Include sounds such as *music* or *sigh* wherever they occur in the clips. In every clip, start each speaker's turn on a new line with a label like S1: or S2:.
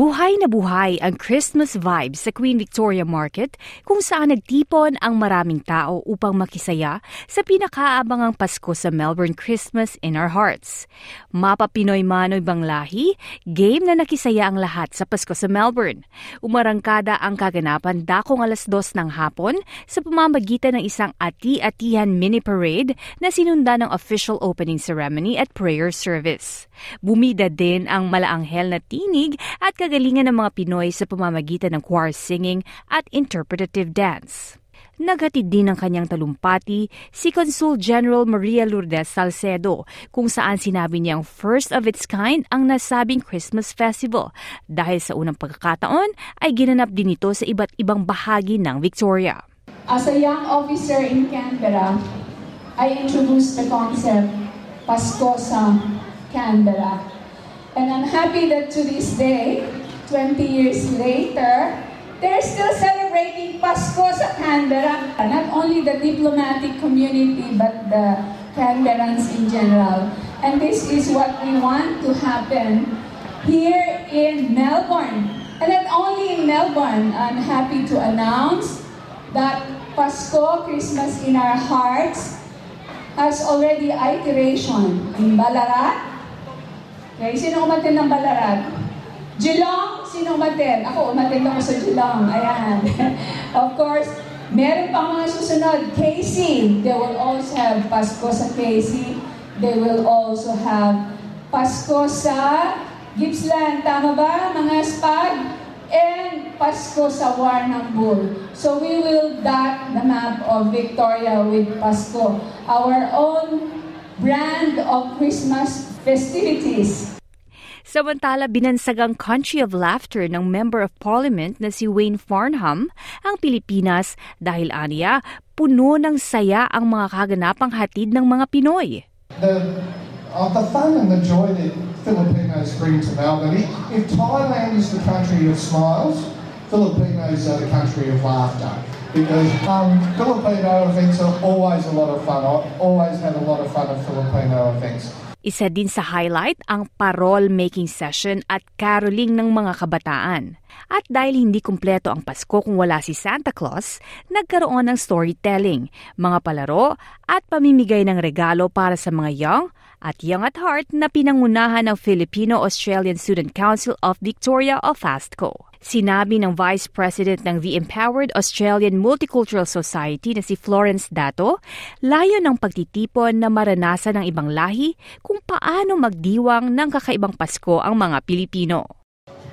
S1: Buhay na buhay ang Christmas vibe sa Queen Victoria Market kung saan nagtipon ang maraming tao upang makisaya sa pinakaabangang Pasko sa Melbourne Christmas in Our Hearts. Mapa Pinoy Manoy Bang Lahi, game na nakisaya ang lahat sa Pasko sa Melbourne. Umarangkada ang kaganapan dakong alas dos ng hapon sa pamamagitan ng isang ati-atihan mini parade na sinunda ng official opening ceremony at prayer service. Bumida din ang malaanghel na tinig at kagalingan ng mga Pinoy sa pamamagitan ng choir singing at interpretative dance. Naghatid din ng kanyang talumpati si Consul General Maria Lourdes Salcedo kung saan sinabi niyang first of its kind ang nasabing Christmas Festival dahil sa unang pagkakataon ay ginanap din ito sa iba't ibang bahagi ng Victoria.
S2: As a young officer in Canberra, I introduced the concept Pasko sa Canberra And I'm happy that to this day, 20 years later, they're still celebrating Pasko sa Canberra. Not only the diplomatic community, but the Canberrans in general. And this is what we want to happen here in Melbourne. And not only in Melbourne, I'm happy to announce that Pasko, Christmas in our hearts, has already iteration in Ballarat, Okay, sino umatin ng Ballarat? Geelong, sino umatin? Ako, umatin ako sa Geelong. Ayan. *laughs* of course, meron pang mga susunod. Casey, they will also have Pasko sa Casey. They will also have Pasko sa Gippsland. Tama ba, mga spag? And Pasko sa Warrnambool. So we will dot the map of Victoria with Pasko. Our own brand of Christmas festivities.
S1: Samantala, binansagang Country of Laughter ng Member of Parliament na si Wayne Farnham ang Pilipinas dahil aniya puno ng saya ang mga kaganapang hatid ng mga Pinoy.
S3: The, uh, the fun and the joy that Filipinos bring to Melbourne. If Thailand is the country of smiles, Filipinos are the country of laughter. Because um, Filipino events are always a lot of fun. I always have a lot of fun at Filipino events.
S1: Isa din sa highlight ang parol-making session at caroling ng mga kabataan. At dahil hindi kumpleto ang Pasko kung wala si Santa Claus, nagkaroon ng storytelling, mga palaro at pamimigay ng regalo para sa mga young at young at heart na pinangunahan ng Filipino-Australian Student Council of Victoria o FASTCO. Sinabi ng Vice President ng The Empowered Australian Multicultural Society na si Florence Dato, layo ng pagtitipon na maranasan ng ibang lahi kung paano magdiwang ng kakaibang Pasko ang mga Pilipino.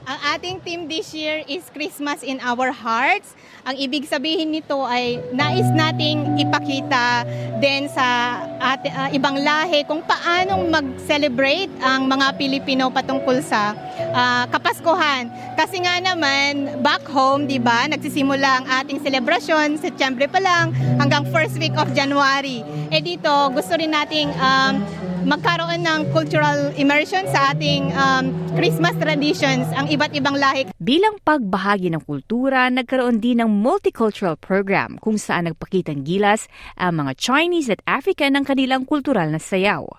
S4: Ang ating team this year is Christmas in our hearts. Ang ibig sabihin nito ay nais nating ipakita din sa at, uh, ibang lahi kung paano mag-celebrate ang mga Pilipino patungkol sa uh, Kapaskuhan. Kasi nga naman, back home, di ba, nagsisimula ang ating celebration, Setyembre pa lang, hanggang first week of January. Eh dito, gusto rin nating um, magkaroon ng cultural immersion sa ating um, Christmas traditions, ang iba't ibang lahi.
S1: Bilang pagbahagi ng kultura, nagkaroon din ng multicultural program kung saan nagpakitang gilas ang mga Chinese at African ng kanilang kultural na sayaw.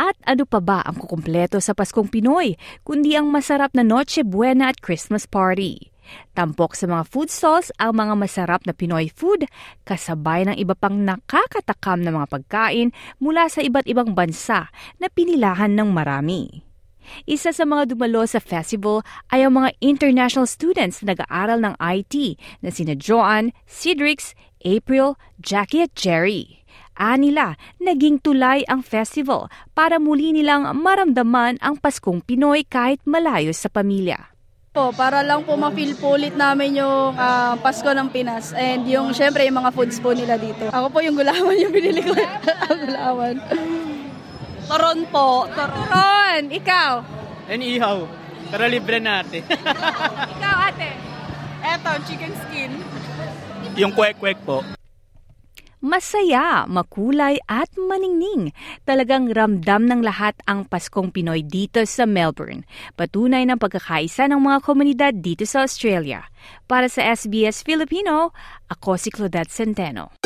S1: At ano pa ba ang kukumpleto sa Paskong Pinoy, kundi ang masarap na Noche Buena at Christmas Party? Tampok sa mga food stalls ang mga masarap na Pinoy food kasabay ng iba pang nakakatakam na mga pagkain mula sa iba't ibang bansa na pinilahan ng marami. Isa sa mga dumalo sa festival ay ang mga international students na nag-aaral ng IT na sina Joan, Cedrix, April, Jackie at Jerry. Anila, naging tulay ang festival para muli nilang maramdaman ang Paskong Pinoy kahit malayo sa pamilya
S5: po, para lang po ma-feel po ulit namin yung uh, Pasko ng Pinas. And yung, syempre, yung mga foods po nila dito. Ako po yung gulaman *laughs* yung binili ko. gulaman.
S6: Toron po.
S5: Toron! Ikaw?
S6: And ihaw. Pero libre natin. *laughs*
S5: Ikaw, ate?
S6: Eto, chicken skin. Yung kwek-kwek po.
S1: Masaya, makulay at maningning. Talagang ramdam ng lahat ang Paskong Pinoy dito sa Melbourne. Patunay ng pagkakaisa ng mga komunidad dito sa Australia. Para sa SBS Filipino, ako si Claudette Centeno.